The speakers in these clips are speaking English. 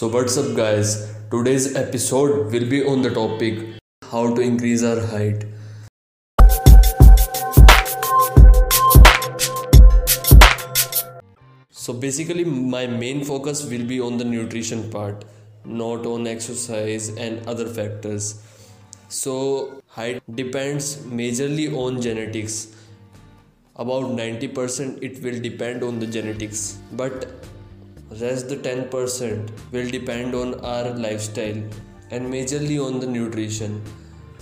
So, what's up, guys? Today's episode will be on the topic how to increase our height. So, basically, my main focus will be on the nutrition part, not on exercise and other factors. So, height depends majorly on genetics. About 90% it will depend on the genetics, but rest the 10% will depend on our lifestyle and majorly on the nutrition.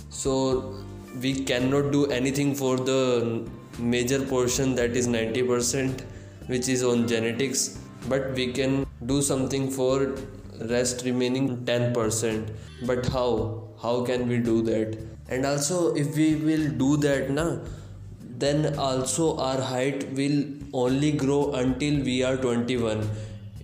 So we cannot do anything for the major portion that is 90% which is on genetics but we can do something for rest remaining 10% but how? How can we do that? And also if we will do that na then also our height will only grow until we are 21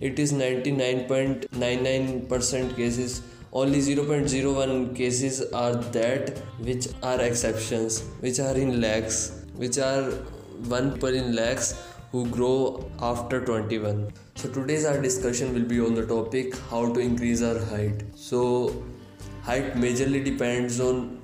it is 99.99% cases. Only 0.01 cases are that which are exceptions which are in lakhs which are 1 per in lakhs who grow after 21 so today's our discussion will be on the topic how to increase our height. So height majorly depends on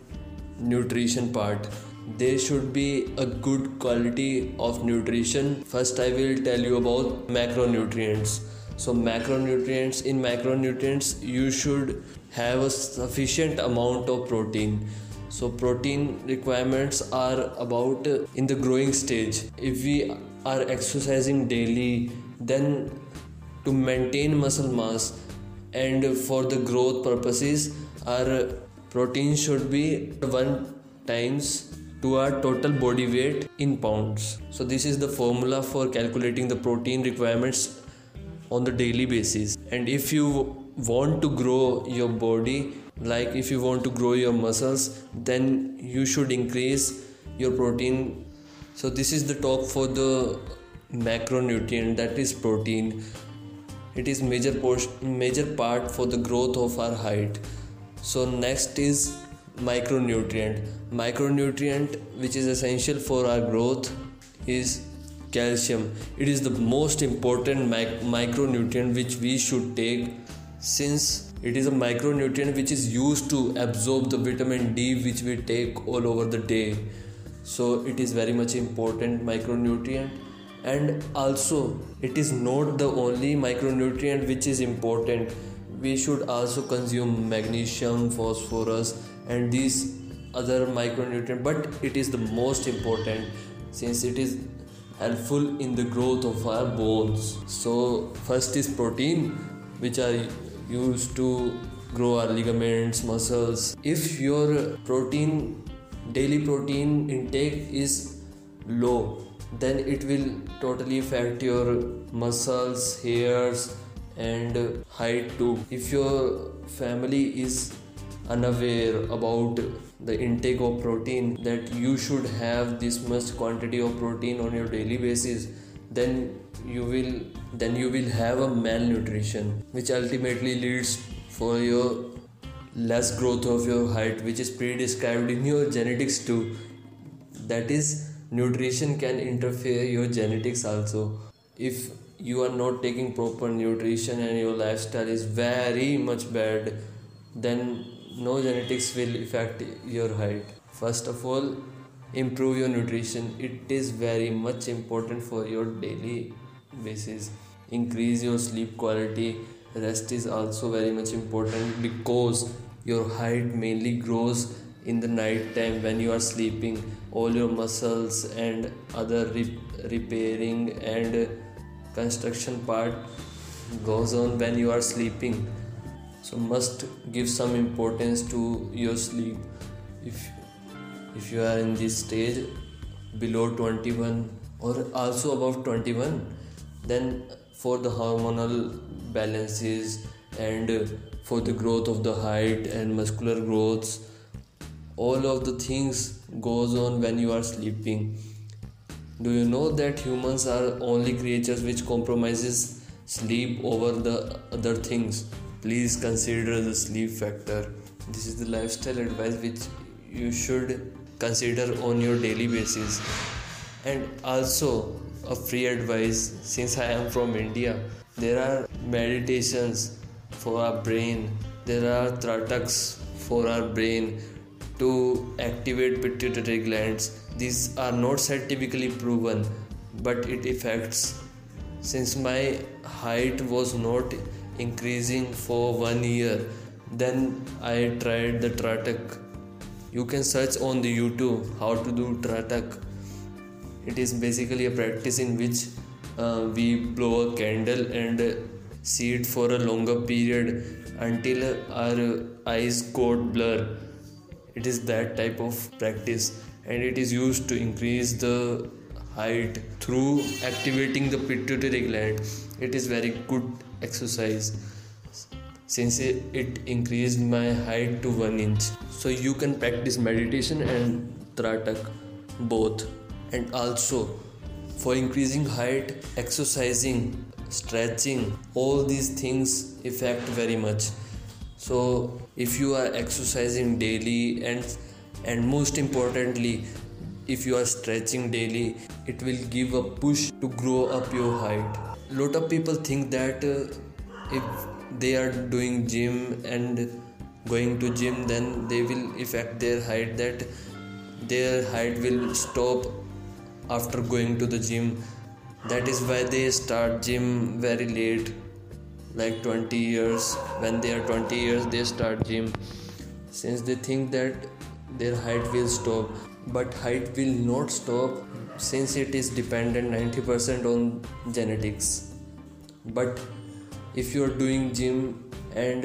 nutrition part. There should be a good quality of nutrition. First i will tell you about macronutrients so macronutrients in macronutrients you should have a sufficient amount of protein. So protein requirements are about in the growing stage. If we are exercising daily then to maintain muscle mass and for the growth purposes our protein should be 1 times to our total body weight in pounds. So this is the formula for calculating the protein requirements on the daily basis. And if you want to grow your body like if you want to grow your muscles then you should increase your protein. So this is the talk for the macronutrient that is protein. It is major portion major part for the growth of our height. So next is micronutrient. Micronutrient which is essential for our growth is calcium. It is the most important mic- micronutrient which we should take since it is a micronutrient which is used to absorb the vitamin D which we take all over the day. So it is very much important micronutrient. And also it is not the only micronutrient which is important. We should also consume magnesium phosphorus and these other micronutrient. But it is the most important since it is helpful in the growth of our bones. So first is protein which are used to grow our ligaments muscles. If your protein daily protein intake is low then it will totally affect your muscles hairs and height too. If your family is unaware about the intake of protein that you should have this much quantity of protein on your daily basis then you will then you will have a malnutrition which ultimately leads for your less growth of your height which is pre-described in your genetics too. That is nutrition can interfere your genetics also. If you are not taking proper nutrition and your lifestyle is very much bad then no genetics will affect your height. First of all improve your nutrition. It is very much important for your daily basis. Increase your sleep quality. Rest is also very much important because your height mainly grows in the night time when you are sleeping. All your muscles and other repairing and construction part goes on when you are sleeping so must give some importance to your sleep. If if you are in this stage below 21 or also above 21 then for the hormonal balances and for the growth of the height and muscular growths all of the things goes on when you are sleeping. Do you know that humans are only creatures which compromises sleep over the other things please consider the sleep factor. This is the lifestyle advice which you should consider on your daily basis. And also a free advice since i am from india there are meditations for our brain. There are trataks for our brain to activate pituitary glands. These are not scientifically proven but it affects. Since my height was not increasing for one year then i tried the tratak. You can search on the youtube how to do tratak. It is basically a practice in which uh, we blow a candle and see it for a longer period until our eyes got blur. It is that type of practice and it is used to increase the height through activating the pituitary gland. It is very good exercise. Since it increased my height to 1 inch. So you can practice meditation and tratak both. And also for increasing height exercising stretching all these things affect very much. So if you are exercising daily and and most importantly if you are stretching daily it will give a push to grow up your height. Lot of people think that uh, if they are doing gym and going to gym then they will affect their height that their height will stop after going to the gym. That is why they start gym very late like 20 years. When they are 20 years they start gym. Since they think that their height will stop but height will not stop since it is dependent 90% on genetics. But if you are doing gym and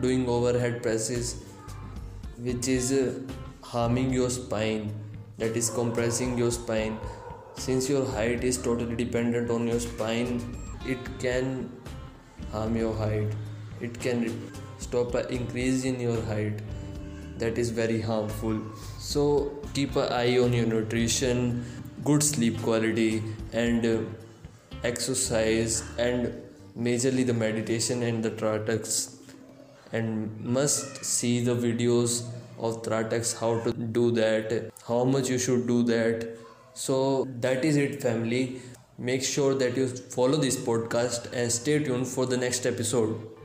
doing overhead presses which is uh, harming your spine that is compressing your spine since your height is totally dependent on your spine it can harm your height. It can stop an increase in your height that is very harmful. So keep an eye on your nutrition good sleep quality and uh, exercise and majorly the meditation and the trataks and must see the videos of trataks how to do that how much you should do that. So that is it family. Make sure that you follow this podcast and stay tuned for the next episode